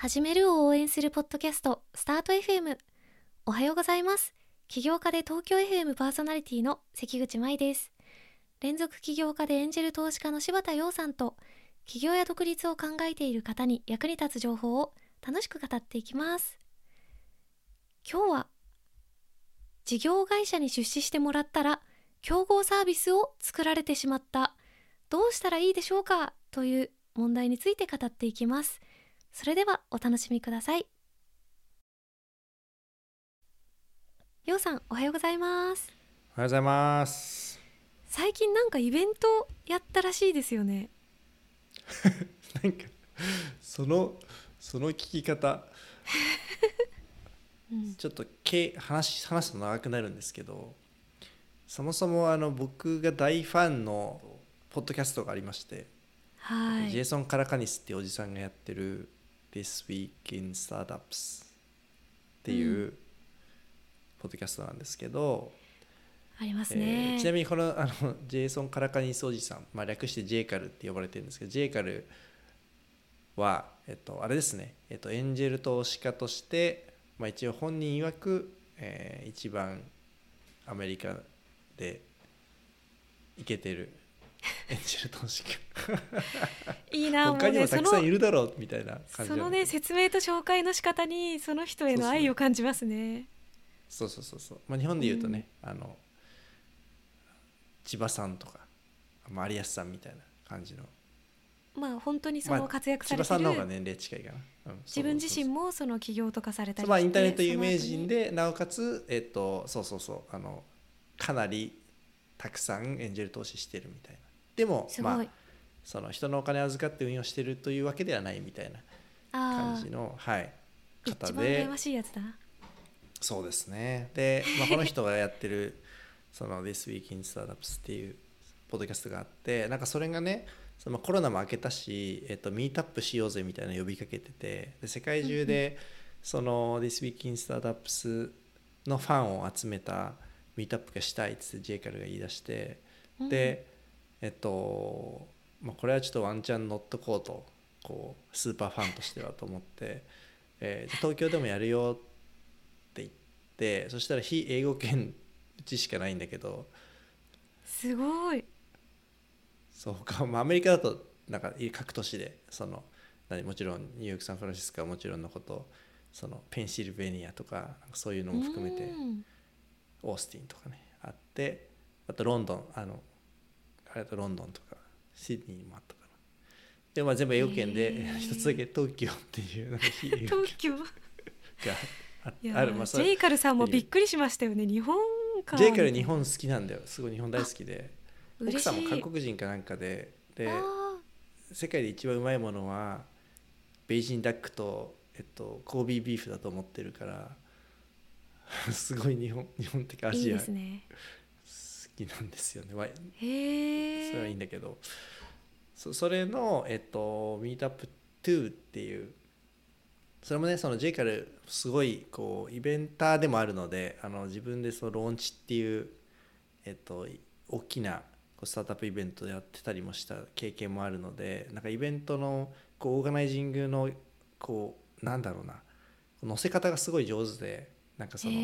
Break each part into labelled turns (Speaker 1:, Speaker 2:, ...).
Speaker 1: 始めるを応援するポッドキャストスタート FM おはようございます。起業家で東京 FM パーソナリティの関口舞です。連続起業家でエンジェル投資家の柴田洋さんと起業や独立を考えている方に役に立つ情報を楽しく語っていきます。今日は事業会社に出資してもらったら競合サービスを作られてしまった。どうしたらいいでしょうか？という問題について語っていきます。それではお楽しみください。ようさんおはようございます。
Speaker 2: おはようございます。
Speaker 1: 最近なんかイベントやったらしいですよね。
Speaker 2: なんかそのその聞き方。
Speaker 1: うん。
Speaker 2: ちょっとけ話話すと長くなるんですけどそもそもあの僕が大ファンのポッドキャストがありまして、
Speaker 1: はい。
Speaker 2: ジェイソン・カラカニスっていうおじさんがやってる「This Week in Startups」っていううポッドキャストなんですけど、
Speaker 1: あります
Speaker 2: え
Speaker 1: ね、
Speaker 2: ーちなみにこのあのジェイソン・カラカニスおじさん、まあ、略してジェイカルって呼ばれてるんですけどジェイカルは、えっと、あれですね、えっと、エンジェル投資家として、まあ、一応本人曰く、えー一番アメリカでイケてるエンジェル投資家
Speaker 1: いいなも
Speaker 2: 他にもたくさんい
Speaker 1: の
Speaker 2: るだろうみたいな感じ
Speaker 1: そのね説明と紹介の仕方にその人への愛を感じますね。
Speaker 2: そうそうそうそう、まあ、日本で言うとね、あの千葉さんとかまあ有安さんみたいな感じの。
Speaker 1: まあ本当にそ
Speaker 2: まあ
Speaker 1: の活躍さ
Speaker 2: 千葉
Speaker 1: れてる、
Speaker 2: さんの方が年齢近いかな、うん
Speaker 1: 自分自身
Speaker 2: も
Speaker 1: もその起業とかされたり
Speaker 2: まあインターネット有名人でなおかつえっとそうそうそうあのかなりたくさんエンジェル投資してるみたいなでもまあその人のお金預かって運用してるというわけではないみたいな
Speaker 1: あ
Speaker 2: 感じのはい
Speaker 1: あ
Speaker 2: 方で。
Speaker 1: 一番羨ましいやつだな。
Speaker 2: そうですね。で、まあ、この人がやってる その This Week in Startups っていうポッドキャストがあってなんかそれがねそのコロナも明けたし、えっと、ミートアップしようぜみたいな呼びかけててで世界中でその This Week in Startups のファンを集めたミートアップがしたいっつってジェイカルが言い出してでえっと、まあ、これはちょっとワンチャン乗っとこうとこうスーパーファンとしてはと思って、えー東京でもやるよって言ってそしたら非英語圏うちしかないんだけど
Speaker 1: すごい。
Speaker 2: そうか、まあ、アメリカだとなんか各都市でその何もちろんニューヨークサンフランシスコはもちろんのことそのペンシルベニアとかそういうのも含めて
Speaker 1: うん。
Speaker 2: オースティンとかねあってあとロンドンあのあれだとロンドンとかシドニーにもあったかな。でもまあ全部英語圏で一つだけ東京っていうなんか非英語
Speaker 1: 東京？
Speaker 2: があ
Speaker 1: いや
Speaker 2: ある。まあそれ
Speaker 1: ジェイカルさんもびっくりしましたよね。日本か。
Speaker 2: ジェイカル日本好きなんだよ。すごい日本大好きで。奥
Speaker 1: 嬉しい。
Speaker 2: さんも韓国人かなんかで。で
Speaker 1: あ
Speaker 2: 世界で一番うまいものはベイジンダックと、えっと、コービービーフだと思ってるから。すごい日本日本的ア
Speaker 1: ーいい
Speaker 2: ジア好
Speaker 1: ですね
Speaker 2: きなんですよね。わ
Speaker 1: へえ
Speaker 2: それはいいんだけど。そそれの、えっと、ミートアップ2っていう。それもねそのジェイカルすごいこうイベンターでもあるのであの自分でそのローンチっていう、えっと、大きなスタートアップイベントやってたりもした経験もあるのでなんかイベントのこうオーガナイジングのこうなんだろうな。乗せ方がすごい上手でなんかその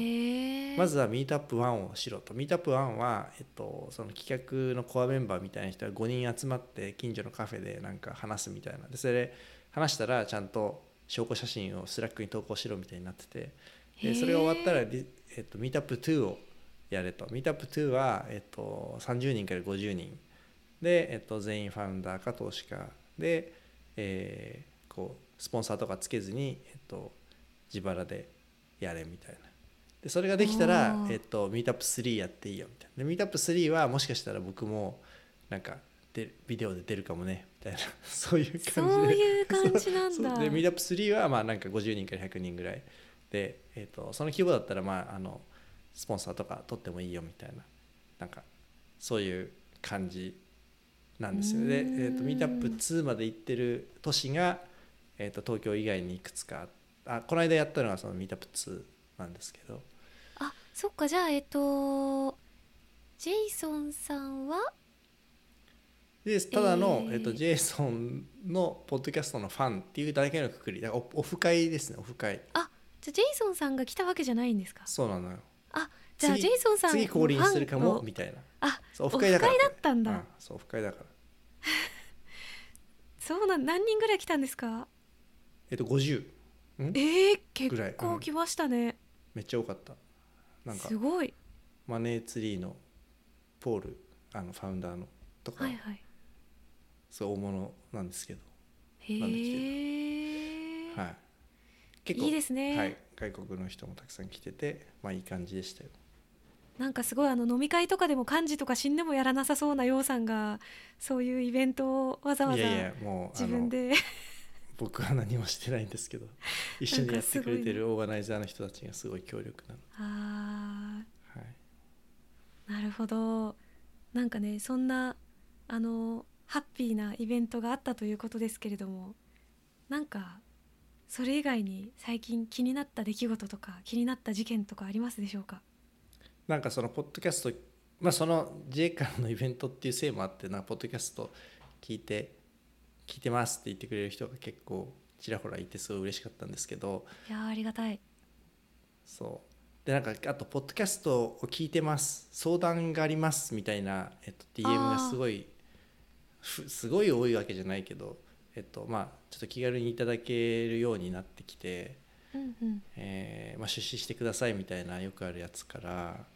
Speaker 2: まずはミートアップ1をしろと。ミートアップ1は、えっと、その企画のコアメンバーみたいな人が5人集まって近所のカフェでなんか話すみたいな。でそれで話したらちゃんと証拠写真を Slack に投稿しろみたいになってて。でそれが終わったら、リえっと、 meetup 2をやれと。 meetup 2は、えっと、30人から50人。で、えっと、全員 founder か投資家。で、えーこうスポンサーとかつけずに、えっと、自腹でやれみたいなでそれができたらえっと、 meetup 3やっていいよみたいな。で meetup 3はもしかしたら僕もなんかでビデオで出るかもねみたいな。そういう感じで。
Speaker 1: そういう感じなんだ。
Speaker 2: でミートアップ3はまあなんか50人から100人ぐらい。で、えー、とその規模だったらまああのスポンサーとか取ってもいいよみたいな。なんかそういう感じなんですよ。で、え
Speaker 1: うー
Speaker 2: とミートアップ2まで行ってる都市が、えー、と東京以外にいくつかあこの間やったのがそのミートアップ2なんですけど。
Speaker 1: あそっかじゃあえっとジェイソンさんは？
Speaker 2: でただの、
Speaker 1: えー。
Speaker 2: えっと、ジェイソンのポッドキャストのファンっていうだけのくくり。だからオオフ会ですねオフ会
Speaker 1: あじゃあジェイソンさんが来たわけじゃないんですか？
Speaker 2: そうなのよ。
Speaker 1: あじゃあ
Speaker 2: 次
Speaker 1: ジェイソンさん
Speaker 2: 次降臨するかもみたいな。
Speaker 1: あ
Speaker 2: そうオ
Speaker 1: オフ会だ
Speaker 2: フ会だから
Speaker 1: ったんだ、
Speaker 2: うんそうオフ会だから。
Speaker 1: そうなん何人ぐらい来たんですか？
Speaker 2: えっと50ん？
Speaker 1: えー、
Speaker 2: ぐらい。
Speaker 1: 結構来ましたね、
Speaker 2: めっちゃ多かったなんか
Speaker 1: すごい。
Speaker 2: マネーツリーのポールあのファウンダーのとか、
Speaker 1: はいはい。
Speaker 2: そう大物なんですけど、
Speaker 1: へえ、
Speaker 2: はい、結
Speaker 1: いいですね。
Speaker 2: はい、外国の人もたくさん来ててまあいい感じでしたよ。
Speaker 1: なんかすごいあの飲み会とかでも幹事とか死んでもやらなさそうなようさんがそういうイベントをわざわざ
Speaker 2: いやいやもう
Speaker 1: 自分で
Speaker 2: 僕は何もしてないんですけど一緒にやってくれてるオーガナイザーの人たちがすごい強力なの、
Speaker 1: あ
Speaker 2: はい、
Speaker 1: ーなるほど。なんかねそんなあのハッピーなイベントがあったということですけれどもなんかそれ以外に最近気になった出来事とか気になった事件とかありますでしょうか？
Speaker 2: なんかそのポッドキャストまあその J からのイベントっていうせいもあってなポッドキャスト聞いて聞いてますって言ってくれる人が結構ちらほらいてすごい嬉しかったんですけど
Speaker 1: いやーありがたい。
Speaker 2: そう。でなんかあとポッドキャストを聞いてます。相談がありますみたいな、えっと、DM がすごいふすごい多いわけじゃないけどえっとまあちょっと気軽にいただけるようになってきて、
Speaker 1: うんうん。
Speaker 2: えーまあ、出資してくださいみたいなよくあるやつから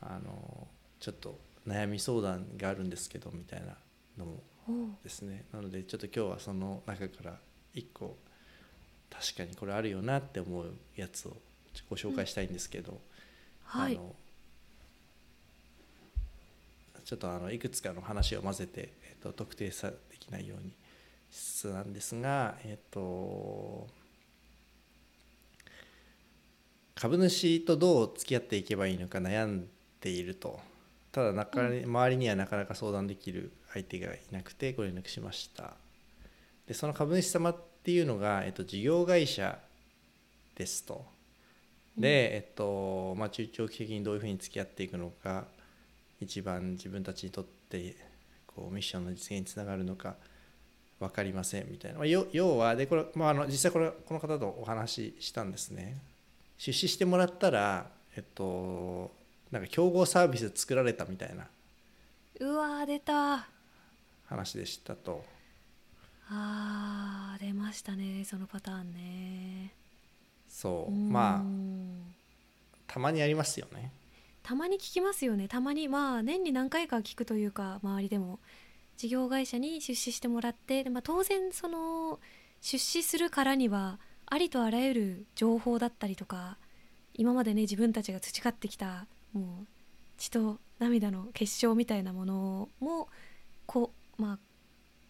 Speaker 2: あのちょっと悩み相談があるんですけどみたいなのもですね。なのでちょっと今日はその中から一個確かにこれあるよなって思うやつをご紹介したいんですけど、
Speaker 1: はい。
Speaker 2: あのちょっとあのいくつかの話を混ぜて、えっと、特定さできないようにしつつなんですがえっと株主とどう付き合っていけばいいのか悩んでいると。ただなかな周りにはなかなか相談できる相手がいなくてご連絡しました。でその株主様っていうのが、えっと、事業会社ですと。で、えっとまあ、中長期的にどういうふうに付き合っていくのか一番自分たちにとってこうミッションの実現につながるのか分かりませんみたいな、まあ、要要はでこれ、まあ、あの実際これこの方とお話ししたんですね。出資してもらったらえっとなんか競合サービス作られたみたいな。
Speaker 1: うわー出た
Speaker 2: 話でしたと。
Speaker 1: あー出ましたねそのパターンね。
Speaker 2: そう。まあたまにありますよね。
Speaker 1: たまに聞きますよね。たまにまあ年に何回か聞くというか周りでも。事業会社に出資してもらってで、まあ、当然その出資するからにはありとあらゆる情報だったりとか今までね自分たちが培ってきたもう血と涙の結晶みたいなものもこうまあ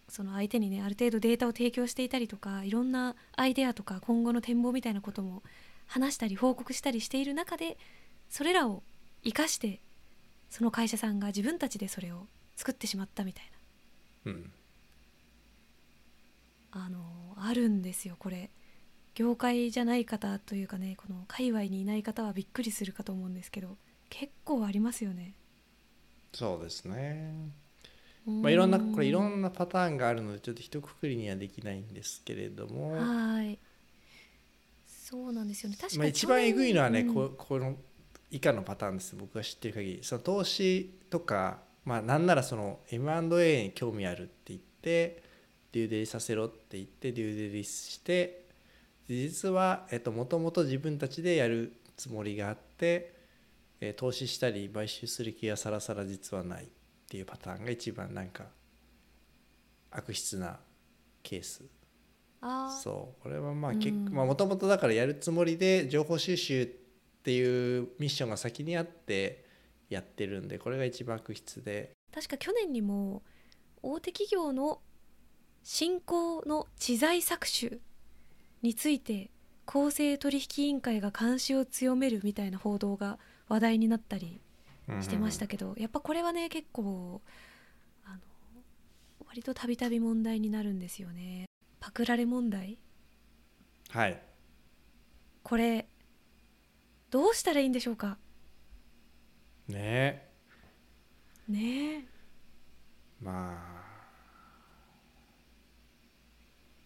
Speaker 1: その相手にねある程度データを提供していたりとかいろんなアイデアとか今後の展望みたいなことも話したり報告したりしている中でそれらを生かしてその会社さんが自分たちでそれを作ってしまったみたい
Speaker 2: うん。
Speaker 1: なあのあるんですよこれ。業界じゃない方というかねこの界隈にいない方はびっくりするかと思うんですけど結構ありますよね。
Speaker 2: そうですねまあ、いろんなこれいろんなパターンがあるのでちょっと一括りにはできないんですけれども、
Speaker 1: はい。そうなんですよね。確か
Speaker 2: まあ、一番えぐいのはね、
Speaker 1: うん。
Speaker 2: ここの以下のパターンです僕が知ってる限り。その投資とか、まあ、なんならその M&A に興味あるって言ってデューデリさせろって言ってデューデリして実はもともと自分たちでやるつもりがあって、えー投資したり買収する気がさらさら実はないっていうパターンが一番なんか悪質なケース。そう。これはまあ結
Speaker 1: うん。
Speaker 2: 構もともとだからやるつもりで情報収集っていうミッションが先にあってやってるんでこれが一番悪質で。
Speaker 1: 確か去年にも大手企業の新興の知財搾取について公正取引委員会が監視を強めるみたいな報道が話題になったりしてましたけど、うんうんうん、やっぱこれはね結構あの割とたびたび問題になるんですよね。パクられ問題。
Speaker 2: はい。
Speaker 1: これどうしたらいいんでしょうか？
Speaker 2: ね。
Speaker 1: えね。え
Speaker 2: まあ。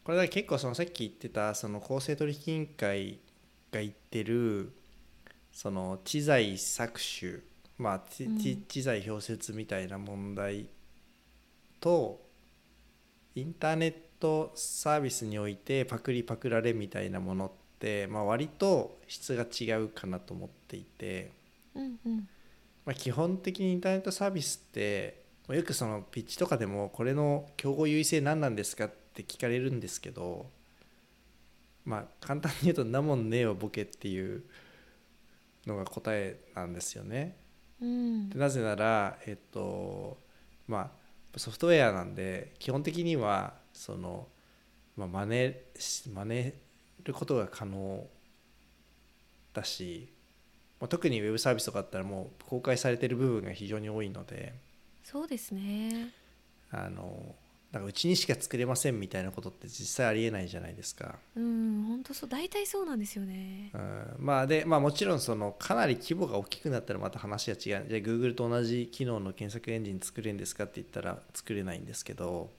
Speaker 2: これだ結構そのさっき言ってたその公正取引委員会が言ってるその知財搾取まあ、知
Speaker 1: うん
Speaker 2: 知財表説みたいな問題とインターネットサービスにおいてパクリパクられみたいなものって、まあ、割と質が違うかなと思っていて、
Speaker 1: うんうん
Speaker 2: まあ、基本的にインターネットサービスってまあよくそのピッチとかでもこれの競合優位性何なんですかって聞かれるんですけどまあ簡単に言うと「なもんねえよボケ」っていうのが答えなんですよね。
Speaker 1: うん。
Speaker 2: でなぜならえっとまあソフトウェアなんで基本的にはその、まあ、真似し真似ることが可能だし、まあ、特にウェブサービスとかだったらもう公開されてる部分が非常に多いので。
Speaker 1: そうですね。
Speaker 2: あのなんかうちにしか作れませんみたいなことって実際ありえないじゃないですか。
Speaker 1: うん本当そう大体そうなんですよね。
Speaker 2: うんまあでまあもちろんそのかなり規模が大きくなったらまた話は違う。じゃあ Google と同じ機能の検索エンジン作れるんですかって言ったら作れないんですけど。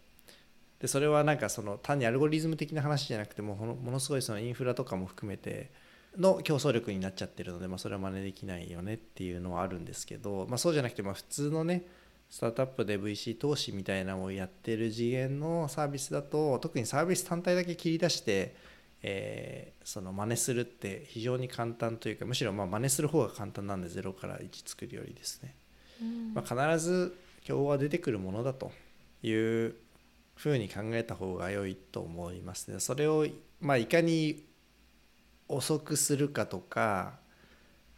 Speaker 2: でそれはなんかその単にアルゴリズム的な話じゃなくてもものすごいそのインフラとかも含めての競争力になっちゃってるので、まあ、それは真似できないよねっていうのはあるんですけど、まあ、そうじゃなくてまあ普通のねスタートアップで VC 投資みたいなのをやってる次元のサービスだと特にサービス単体だけ切り出してえーその真似するって非常に簡単というかむしろまあ真似する方が簡単なんで0から1作るよりですね、
Speaker 1: うん。
Speaker 2: まあ、必ず競合は出てくるものだというふうに考えた方が良いと思いますね。それを、まあ、いかに遅くするかとか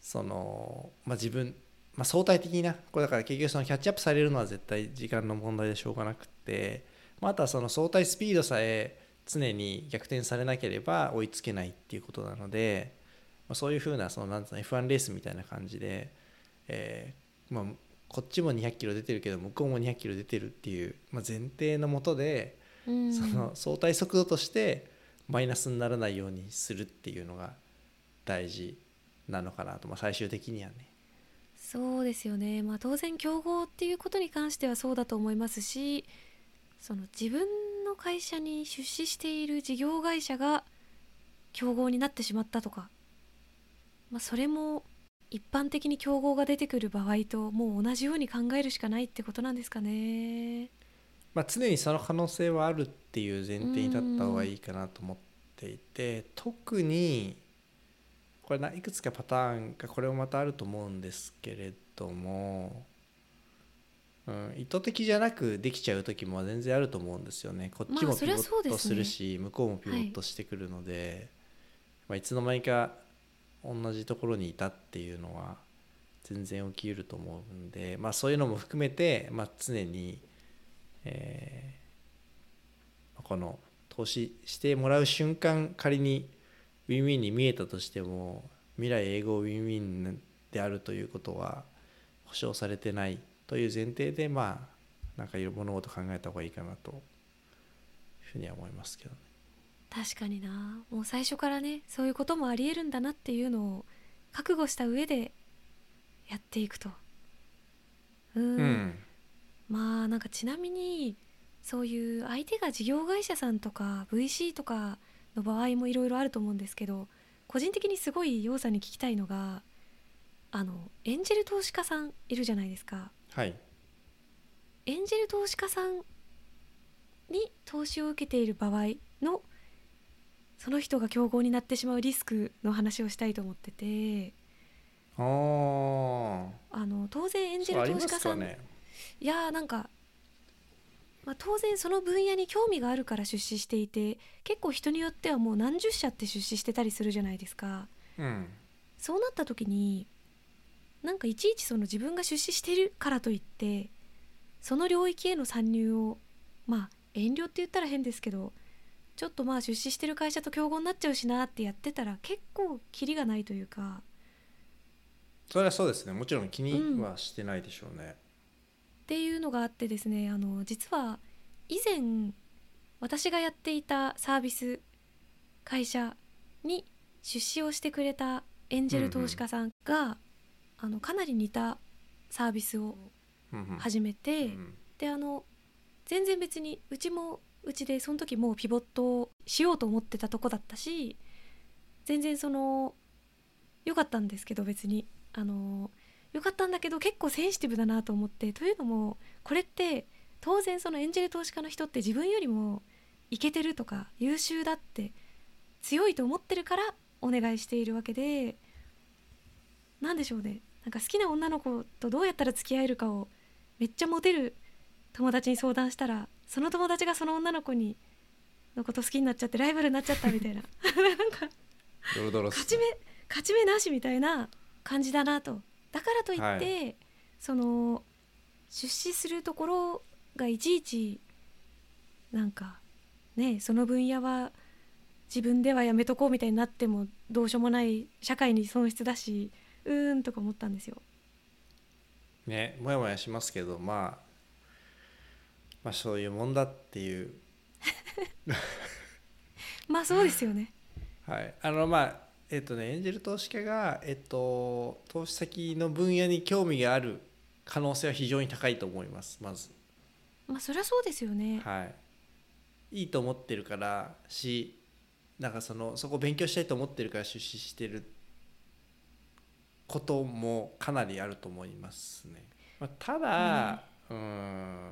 Speaker 2: その、まあ、自分、まあ、相対的なこれだから結局そのキャッチアップされるのは絶対時間の問題でしょうがなくって、まあ、あとはその相対スピードさえ常に逆転されなければ追いつけないっていうことなので、まあ、そういうふうなそのなんつうの F1 レースみたいな感じで、えーまあ、こっちも200キロ出てるけど向こうも200キロ出てるっていう、まあ、前提のもとで
Speaker 1: うん
Speaker 2: その相対速度としてマイナスにならないようにするっていうのが大事なのかなと、まあ、最終的にはね。
Speaker 1: そうですよね、まあ、当然競合っていうことに関してはそうだと思いますしその自分の会社に出資している事業会社が競合になってしまったとか、まあ、それも一般的に競合が出てくる場合ともう同じように考えるしかないってことなんですかね。
Speaker 2: まあ、常にその可能性はあるっていう前提に立った方がいいかなと思っていて特にこれないくつかパターンがこれもまたあると思うんですけれども、うん、意図的じゃなくできちゃう時も全然あると思うんですよね。こっちもピボット
Speaker 1: はそうですね。
Speaker 2: するし、向こうもピボットしてくるので、いまあ、いつの間にか同じところにいたっていうのは全然起きうると思うんで、まあ、そういうのも含めて、まあ、常にえーこの投資してもらう瞬間仮にウィンウィンに見えたとしても未来英語ウィンウィンであるということは保証されてないという前提でまあなんかいろ物事考えた方がいいかなというふうには思いますけどね。
Speaker 1: 確かにな。もう最初からねそういうこともありえるんだなっていうのを覚悟した上でやっていくと。うん。
Speaker 2: うん。
Speaker 1: まあなんかちなみにそういう相手が事業会社さんとか VC とかの場合もいろいろあると思うんですけど個人的にすごい楊さんに聞きたいのがあのエンジェル投資家さんいるじゃないですか。
Speaker 2: はい。
Speaker 1: エンジェル投資家さんに投資を受けている場合のその人が競合になってしまうリスクの話をしたいと思ってて。
Speaker 2: あー。
Speaker 1: あの当然エンジェル投資家さん、
Speaker 2: ね。
Speaker 1: いやーなんか、まあ、当然その分野に興味があるから出資していて結構人によってはもう何十社って出資してたりするじゃないですか。
Speaker 2: うん。
Speaker 1: そうなった時になんかいちいちその自分が出資してるからといってその領域への参入をまあ遠慮って言ったら変ですけどちょっとまあ出資してる会社と競合になっちゃうしなってやってたら結構キリがないというか。
Speaker 2: それはそうですね。もちろん気にはしてないでしょうね。
Speaker 1: っていうのがあってですねあの実は以前私がやっていたサービス会社に出資をしてくれたエンジェル投資家さんが、あのかなり似たサービスを
Speaker 2: うんうん。
Speaker 1: 始めて、
Speaker 2: うん
Speaker 1: であの全然別にうちもうちでその時もうピボットしようと思ってたとこだったし全然その良かったんですけど別にあの良かったんだけど結構センシティブだなと思って。というのもこれって当然そのエンジェル投資家の人って自分よりもイケてるとか優秀だって強いと思ってるからお願いしているわけで何でしょうね。なんか好きな女の子とどうやったら付き合えるかをめっちゃモテる友達に相談したらその友達がその女の子にのこと好きになっちゃってライバルになっちゃったみたいな。なんか勝ち目勝ち目なしみたいな感じだなとだからといって、
Speaker 2: は
Speaker 1: その出資するところがいちいちなんかねその分野は自分ではやめとこうみたいになってもどうしようもない社会に損失だしうーんとか思ったんですよ。
Speaker 2: ねもやもやしますけどまあまあそういうもんだっていう
Speaker 1: まあそうですよね。
Speaker 2: はいあのまあえっとねエンジェル投資家がえっと投資先の分野に興味がある可能性は非常に高いと思いますまず
Speaker 1: まあそりゃそうですよね。
Speaker 2: はいいいと思ってるからしなんかそのそこを勉強したいと思ってるから出資してることもかなりあると思いますね。まあ、ただ、うーん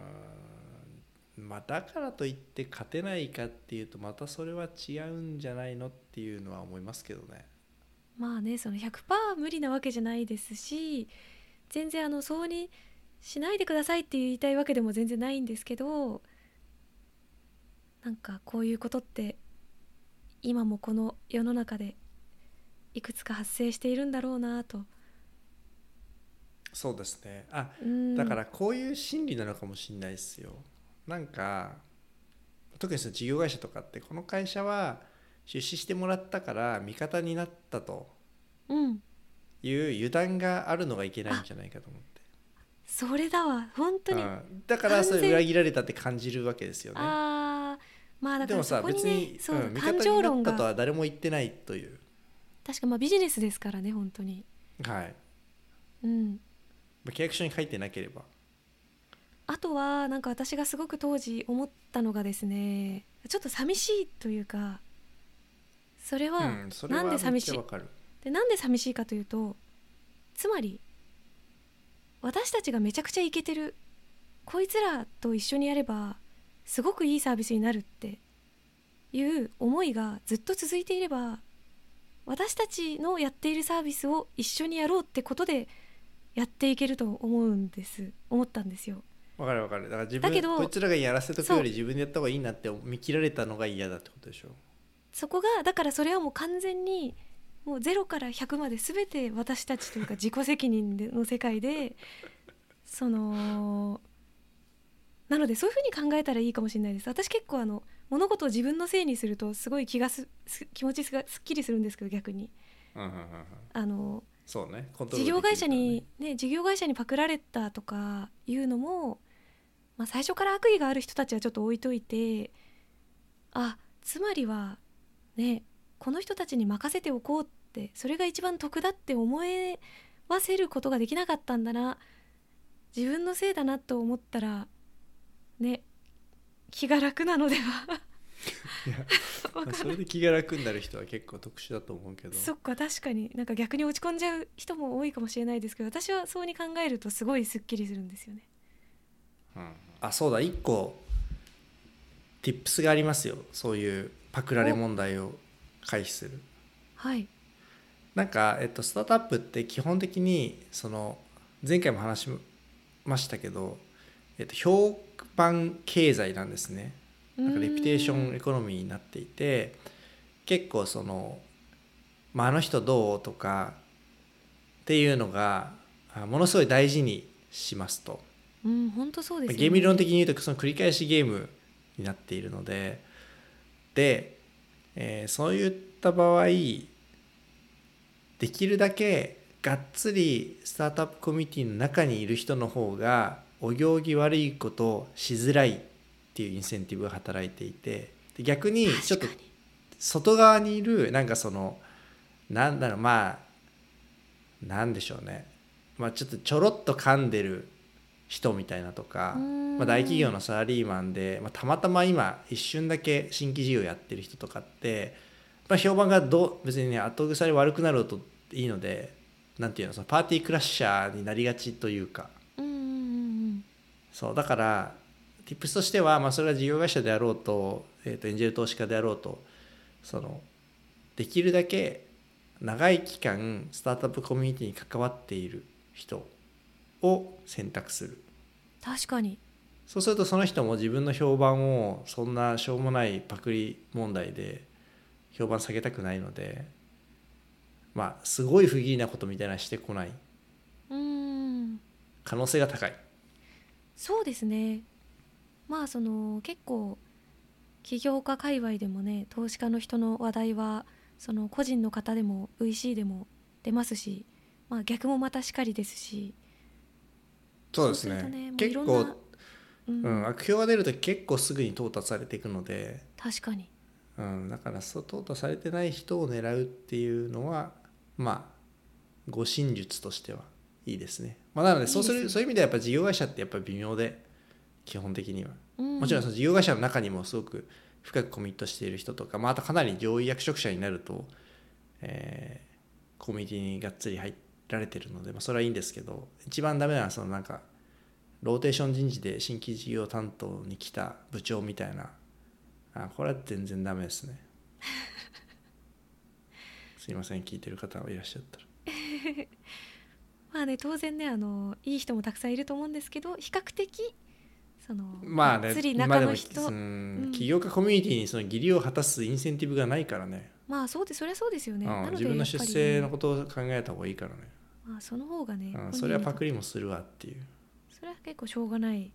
Speaker 2: まあだからといって勝てないかっていうとまたそれは違うんじゃないのっていうのは思いますけどね。
Speaker 1: まあねその100%無理なわけじゃないですし全然あのそうにしないでくださいって言いたいわけでも全然ないんですけどなんかこういうことって今もこの世の中でいくつか発生しているんだろうなと。
Speaker 2: そうですね。あ
Speaker 1: うん
Speaker 2: だからこういう心理なのかもしれないですよ。なんか特にその事業会社とかってこの会社は出資してもらったから味方になったと
Speaker 1: うん
Speaker 2: いう油断があるのがいけないんじゃないかと思って、
Speaker 1: それだわ本当に、
Speaker 2: うんだからそれ裏切られたって感じるわけですよね。
Speaker 1: あーまあだ
Speaker 2: でもさ
Speaker 1: からそこに
Speaker 2: 別に、
Speaker 1: ねそう、
Speaker 2: うん、味
Speaker 1: 感
Speaker 2: 方にな
Speaker 1: 情論
Speaker 2: たとは誰も言ってないという。
Speaker 1: 確かまあビジネスですからね本当に
Speaker 2: はい。
Speaker 1: うん
Speaker 2: 契約書に書いてなければ。
Speaker 1: あとはなんか私がすごく当時思ったのがですねちょっと寂しいというかそれは、なんで寂しい？でなんで寂しいかというとつまり私たちがめちゃくちゃイケてるこいつらと一緒にやればすごくいいサービスになるっていう思いがずっと続いていれば私たちのやっているサービスを一緒にやろうってことでやっていけると思うんです思ったんですよ。
Speaker 2: わかるわかる。だから自
Speaker 1: だけど
Speaker 2: 分こいつらがやらせとくより自分でやった方がいいなって見切られたのが嫌だってことでしょ。
Speaker 1: そこがだからそれはもう完全にもう0から100まで全て私たちというか自己責任での世界でそのなのでそういうふうに考えたらいいかもしれないです。私結構あの物事を自分のせいにするとすごい気がすす気持ちがすっきりするんですけど逆に。あの
Speaker 2: そうね。コントロール
Speaker 1: 事業会社にね事業会社にパクられたとかいうのも、まあ、最初から悪意がある人たちはちょっと置いといてあつまりはねこの人たちに任せておこうってそれが一番得だって思えわせることができなかったんだな。自分のせいだなと思ったらね気が楽なのでは。い
Speaker 2: それで気が楽になる人は結構特殊だと思うけど。
Speaker 1: そっか確かに。なんか逆に落ち込んじゃう人も多いかもしれないですけど私はそうに考えるとすごいすっきりするんですよね。
Speaker 2: うん。あそうだ一個 tips がありますよ。そういうパクられ問題を回避する。
Speaker 1: はい。
Speaker 2: なんか、えっと、スタートアップって基本的にその前回も話しましたけど、えっと、評判経済なんですね。なんかレピュテーションエコノミーになっていて結構その、まあ、あの人どうとかっていうのがあものすごい大事にしますと。
Speaker 1: うん本当そうですよね。
Speaker 2: ゲーム理論的に言うとその繰り返しゲームになっているのでで、えーそういった場合できるだけがっつりスタートアップコミュニティの中にいる人の方がお行儀悪いことをしづらいっていうインセンティブが働いていてで逆に。ちょっと外側にいるなんかそのなんだろうまあなんでしょうね。まあちょっとちょろっと噛んでる人みたいなとか、
Speaker 1: うん。
Speaker 2: まあ、大企業のサラリーマンで、まあ、たまたま今一瞬だけ新規事業やってる人とかって、まあ、評判がどう別にね後腐り悪くなるといいのでなんていうのそのパーティークラッシャーになりがちというか。
Speaker 1: うんうんうん
Speaker 2: そうだから Tips としては、まあ、それは事業会社であろうと,、えー、とエンジェル投資家であろうとそのできるだけ長い期間スタートアップコミュニティに関わっている人を選択する。
Speaker 1: 確かに。
Speaker 2: そうするとその人も自分の評判をそんなしょうもないパクリ問題で評判下げたくないのでまあすごい不義理なことみたいなのしてこない。
Speaker 1: うん。
Speaker 2: 可能性が高い。
Speaker 1: そうですね。まあその結構起業家界隈でもね投資家の人の話題はその個人の方でも VC でも出ますし、まあ、逆もまたしかりですし
Speaker 2: そうです
Speaker 1: ね。
Speaker 2: ね。結構
Speaker 1: うん。
Speaker 2: うん、悪評が出ると結構すぐに淘汰されていくので、
Speaker 1: 確かに。
Speaker 2: うん、だからそう淘汰されてない人を狙うっていうのはまあ護身術としてはいいですね、まあ、なのでそうする
Speaker 1: ね。
Speaker 2: そういう意味ではやっぱ事業会社ってやっぱり微妙で基本的には。
Speaker 1: うん。
Speaker 2: もちろんその事業会社の中にもすごく深くコミットしている人とか、まあ、あとかなり上位役職者になると、えーコミュニティにがっつり入られてるので、まあ、それはいいんですけど一番ダメなのはそのなんかローテーション人事で新規事業担当に来た部長みたいなあこれは全然ダメですね。すいません聞いてる方がいらっしゃったら。
Speaker 1: まあね当然ねあのいい人もたくさんいると思うんですけど比較的その
Speaker 2: まあね
Speaker 1: がっつり中の人、
Speaker 2: うん。起業家コミュニティにその義理を果たすインセンティブがないからね。
Speaker 1: まあそうですそれはそうですよね、
Speaker 2: うん自分の出世のことを考えた方がいいからね、
Speaker 1: まあその方がね、
Speaker 2: それはパクリもするわっていう、
Speaker 1: それは結構しょうがない、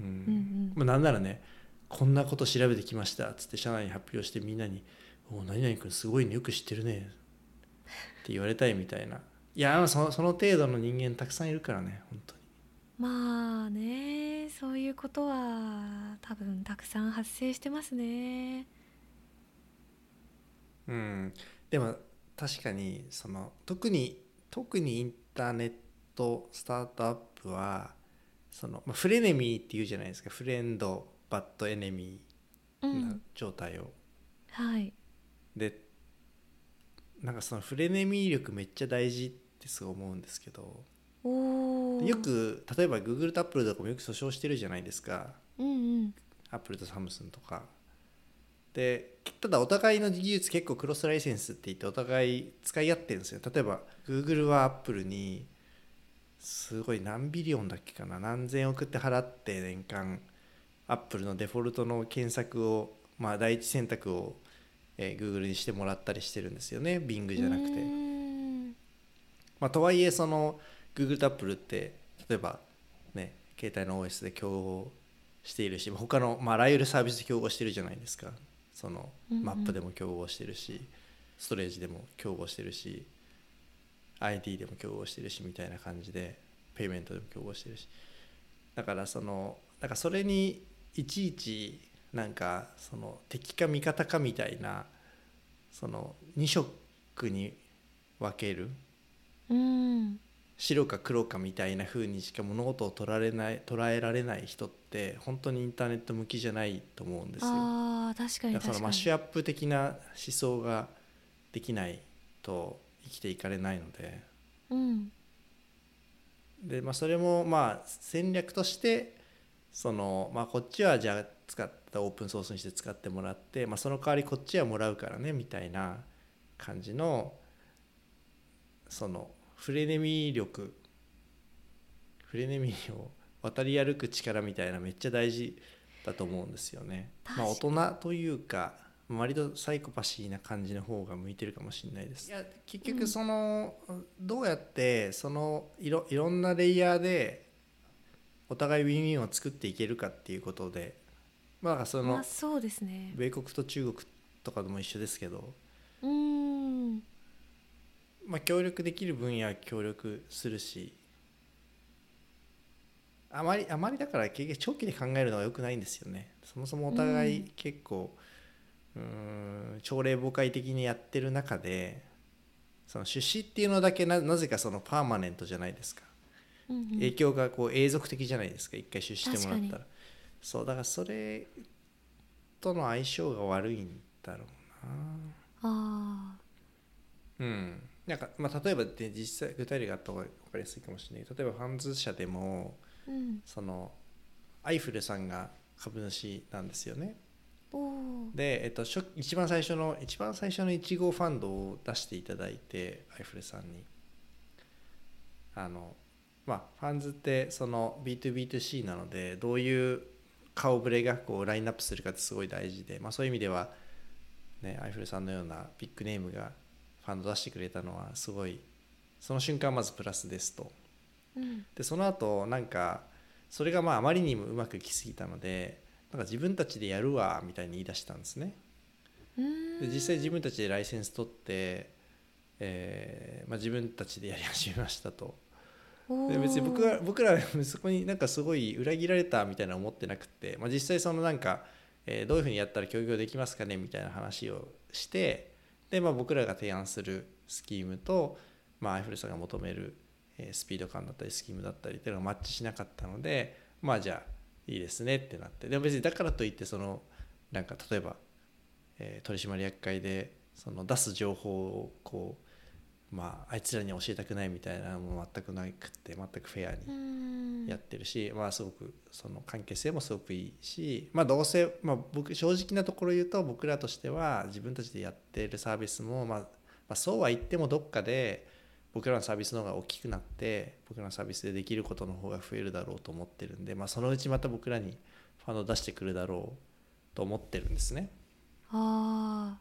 Speaker 2: うん。
Speaker 1: うんうん。
Speaker 2: まあ、なんならねこんなこと調べてきましたっつって社内に発表してみんなに「おお何々君すごいねよく知ってるね」って言われたいみたいな。いやそその程度の人間たくさんいるからね本当に。
Speaker 1: まあねそういうことは多分たくさん発生してますね。
Speaker 2: うん。でも確かにその特に特にインターネットスタートアップはその、まあ、フレネミーっていうじゃないですか。フレンドバッドエネミーな
Speaker 1: うん。
Speaker 2: 状態を、
Speaker 1: はい。
Speaker 2: でなんかそのフレネミー力めっちゃ大事ってすごい思うんですけど。よく例えば Google と Apple とかもよく訴訟してるじゃないですか。
Speaker 1: うんうん。
Speaker 2: アップルとサムスンとかでただお互いの技術結構クロスライセンスって言ってお互い使い合ってるんですよ。例えば Google は Apple にすごい何ビリオンだっけかな？何千億って払って年間 Apple のデフォルトの検索をまあ第一選択を、えー Google にしてもらったりしてるんですよね。Bing じゃなくて。まあ、とはいえその Google と Apple って例えばね携帯の OS で競合しているし他の、まあ、あらゆるサービスで競合してるじゃないですかそのマップでも競合してるし、ストレージでも競合してるし ID でも競合してるしみたいな感じでペイメントでも競合してるし。だからそのなんかそれにいちいちなんかその敵か味方かみたいなその2色に分ける。
Speaker 1: うん
Speaker 2: 白か黒かみたいな風にしか物事を捉えられない捉えられない人って本当にインターネット向きじゃないと思うんですよ。
Speaker 1: あー確かに
Speaker 2: だからそのマッシュアップ的な思想ができないと生きていかれないので。
Speaker 1: うん。
Speaker 2: で、まあ、それもまあ戦略としてその、まあ、こっちはじゃあ使ったオープンソースにして使ってもらって、まあ、その代わりこっちはもらうからねみたいな感じのそのフレネミー力。フレネミーを渡り歩く力みたいなめっちゃ大事だと思うんですよね。まあ、大
Speaker 1: 確
Speaker 2: 人というか割とサイコパシーな感じの方が向いてるかもしれないです。いや結局その、どうやってそのいろいろんなレイヤーでお互いウィンウィンを作っていけるかっていうことでまあその、
Speaker 1: まあそうですね。
Speaker 2: 米国と中国とかでも一緒ですけど、
Speaker 1: うーん
Speaker 2: まあ、協力できる分野は協力するしあまりあまりだから結局長期で考えるのは良くないんですよね。そもそもお互い結構うーん朝令暮改的にやってる中でその出資っていうのだけななぜかそのパーマネントじゃないですか。
Speaker 1: うんうん。
Speaker 2: 影響がこう永続的じゃないですか。一回出資してもらった
Speaker 1: 確
Speaker 2: らそうだからそれとの相性が悪いんだろう
Speaker 1: あ
Speaker 2: なうんなんか、まあ、例えばで実際具体例があった方が分かりやすいかもしれない。例えばファンズ社でも
Speaker 1: あうん。
Speaker 2: そのアイフルさんが株主なんですよね。で、えっと、初一番最初の一番最初の1号ファンドを出していただいてアイフルさんに。あのまあファンズってその B2B2C なのでどういう顔ぶれがこうラインナップするかってすごい大事で、まあ、そういう意味では、ね、アイフルさんのようなビッグネームがファンド出してくれたのはすごいその瞬間まずプラスですと。
Speaker 1: うん。
Speaker 2: でその後なんかそれがまああまりにもうまくいきすぎたのでなんか自分たちでやるわみたいに言い出したんですね。で実際自分たちでライセンス取って、えーまあ、自分たちでやり始めましたと。で別に僕は僕らはそこになんかすごい裏切られたみたいな思ってなくて、まあ、実際そのなんか、えーどういうふうにやったら協業できますかねみたいな話をしてで、まあ、僕らが提案するスキームと、まあ、アイフルさんが求める、スピード感だったりスキームだったりっていうのがマッチしなかったのでまあじゃあいいですねってなって。でも別にだからといってそのなんか例えば、え取締役会でその出す情報をこうまああいつらに教えたくないみたいなのも全くなくって全くフェア
Speaker 1: う
Speaker 2: に
Speaker 1: ん
Speaker 2: やってるし、まあすごくその関係性もすごくいいしまあどうせ、まあ、僕正直なところ言うと僕らとしては自分たちでやってるサービスも、まあ、まあそうは言ってもどっかで僕らのサービスの方が大きくなって僕らのサービスでできることの方が増えるだろうと思ってるんで、まあ、そのうちまた僕らにファンド出してくるだろうと思ってるんですね。
Speaker 1: あ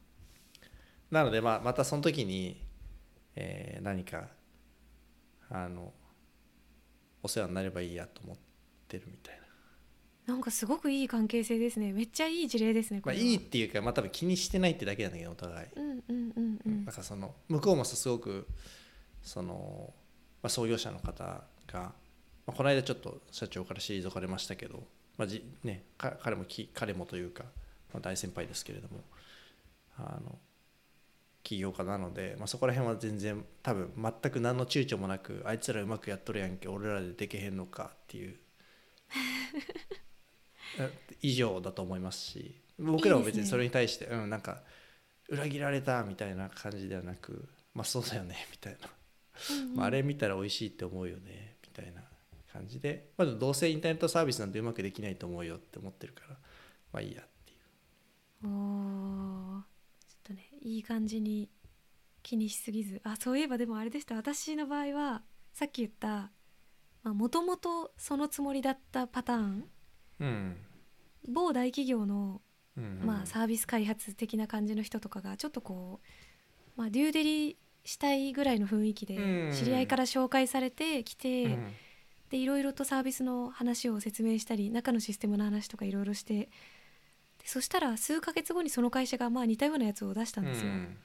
Speaker 2: なので、まあ、またその時に、えー何かあのお世話になればいいやと思ってるみたいな、
Speaker 1: ーなんかすごくいい関係性ですね。めっちゃいい事例ですねこ
Speaker 2: まあ、
Speaker 1: い
Speaker 2: いっていうか、まあ、多分気にしてないってだけなんだけどお互い、
Speaker 1: うんうんうんうん。
Speaker 2: なんかその向こうもさすごくその、まあ、創業者の方が、まあ、この間ちょっと社長から退かれましたけど、まあじね、か彼もき彼もというか、まあ、大先輩ですけれどもあの起業家なので、まあ、そこら辺は全然多分全く何の躊躇もなくあいつらうまくやっとるやんけ俺らでできへんのかっていう あ以上だと思いますし僕らも別にそれに対してうんなんか裏切られたみたいな感じではなくまあそうだよね みたいな、まあ、あれ見たら美味しいって思うよねみたいな感じで、まあ、どうせインターネットサービスなんてうまくできないと思うよって思ってるからまあいいやっていう。
Speaker 1: おいい感じに気にしすぎず。あそういえばでもあれでした。私の場合はさっき言ったもともとそのつもりだったパターン。
Speaker 2: うん。
Speaker 1: 某大企業の、
Speaker 2: うん
Speaker 1: まあ、サービス開発的な感じの人とかがちょっとこう、まあ、デューデリしたいぐらいの雰囲気で
Speaker 2: うん。
Speaker 1: 知り合いから紹介されてきて、
Speaker 2: うん。
Speaker 1: でいろいろとサービスの話を説明したり中のシステムの話とかいろいろしてでそしたら数ヶ月後にその会社がまあ似たようなやつを出したんですよ。
Speaker 2: うん。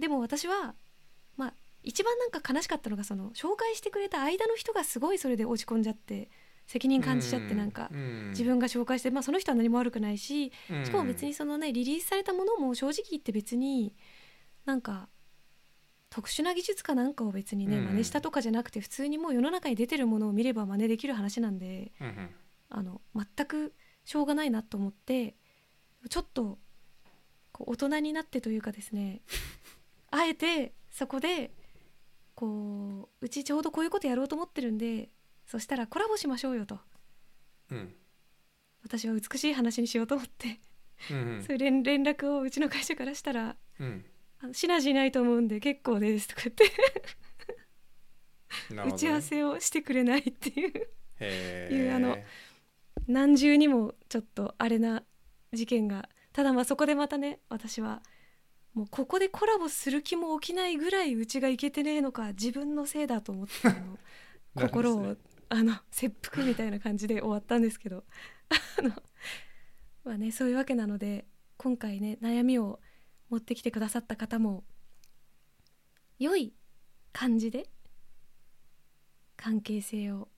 Speaker 1: でも私はまあ一番なんか悲しかったのがその紹介してくれた間の人がすごいそれで落ち込んじゃって責任感じちゃってなんか
Speaker 2: うん。
Speaker 1: 自分が紹介してまあその人は何も悪くないし
Speaker 2: うん。
Speaker 1: しかも別にそのねリリースされたものも正直言って別になんか特殊な技術かなんかを別にね
Speaker 2: うん。
Speaker 1: 真似したとかじゃなくて普通にもう世の中に出てるものを見れば真似できる話なんであの全くしょうがないなと思ってちょっとこう大人になってというかですね あえてそこでこううちちょうどこういうことやろうと思ってるんでそしたらコラボしましょうよと。
Speaker 2: うん。
Speaker 1: 私は美しい話にしようと思って、
Speaker 2: うん
Speaker 1: そういう連連絡をうちの会社からしたら
Speaker 2: うん。
Speaker 1: あのシナジーないと思うんで結構ですとか言って。
Speaker 2: ね。
Speaker 1: 打ち合わせをしてくれないっていう。
Speaker 2: へ
Speaker 1: いうあの何重にもちょっとあれな事件が。ただまあそこでまたね私はもうここでコラボする気も起きないぐらいうちがいけてねえのか自分のせいだと思ってあの。心を、あの切腹みたいな感じで終わったんですけど。あのまあねそういうわけなので今回ね悩みを持ってきてくださった方も良い感じで関係性を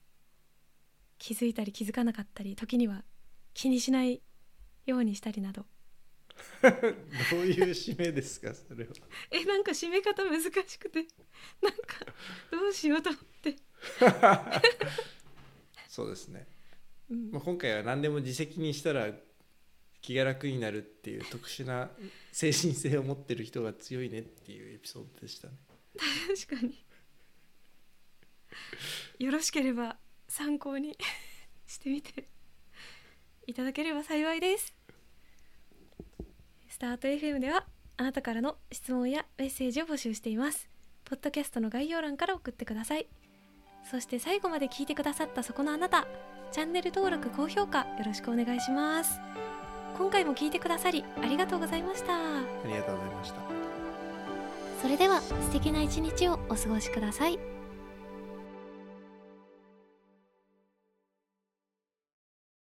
Speaker 1: 気づいたり気づかなかったり時には気にしないようにしたりなど。
Speaker 2: どういう締めですかそれは。
Speaker 1: えなんか締め方難しくて。なんかどうしようと思って。
Speaker 2: そうですね、
Speaker 1: うん。
Speaker 2: まあ、今回は何でも自責にしたら気が楽になるっていう特殊な精神性を持ってる人が強いねっていうエピソードでしたね。
Speaker 1: 確かに。よろしければ参考にしてみていただければ幸いです。スタート FM ではあなたからの質問やメッセージを募集しています。ポッドキャストの概要欄から送ってください。そして最後まで聞いてくださったそこのあなたチャンネル登録高評価よろしくお願いします。今回も聞いてくださりありがとうございました。
Speaker 2: ありがとうございました。
Speaker 1: それでは素敵な一日をお過ごしください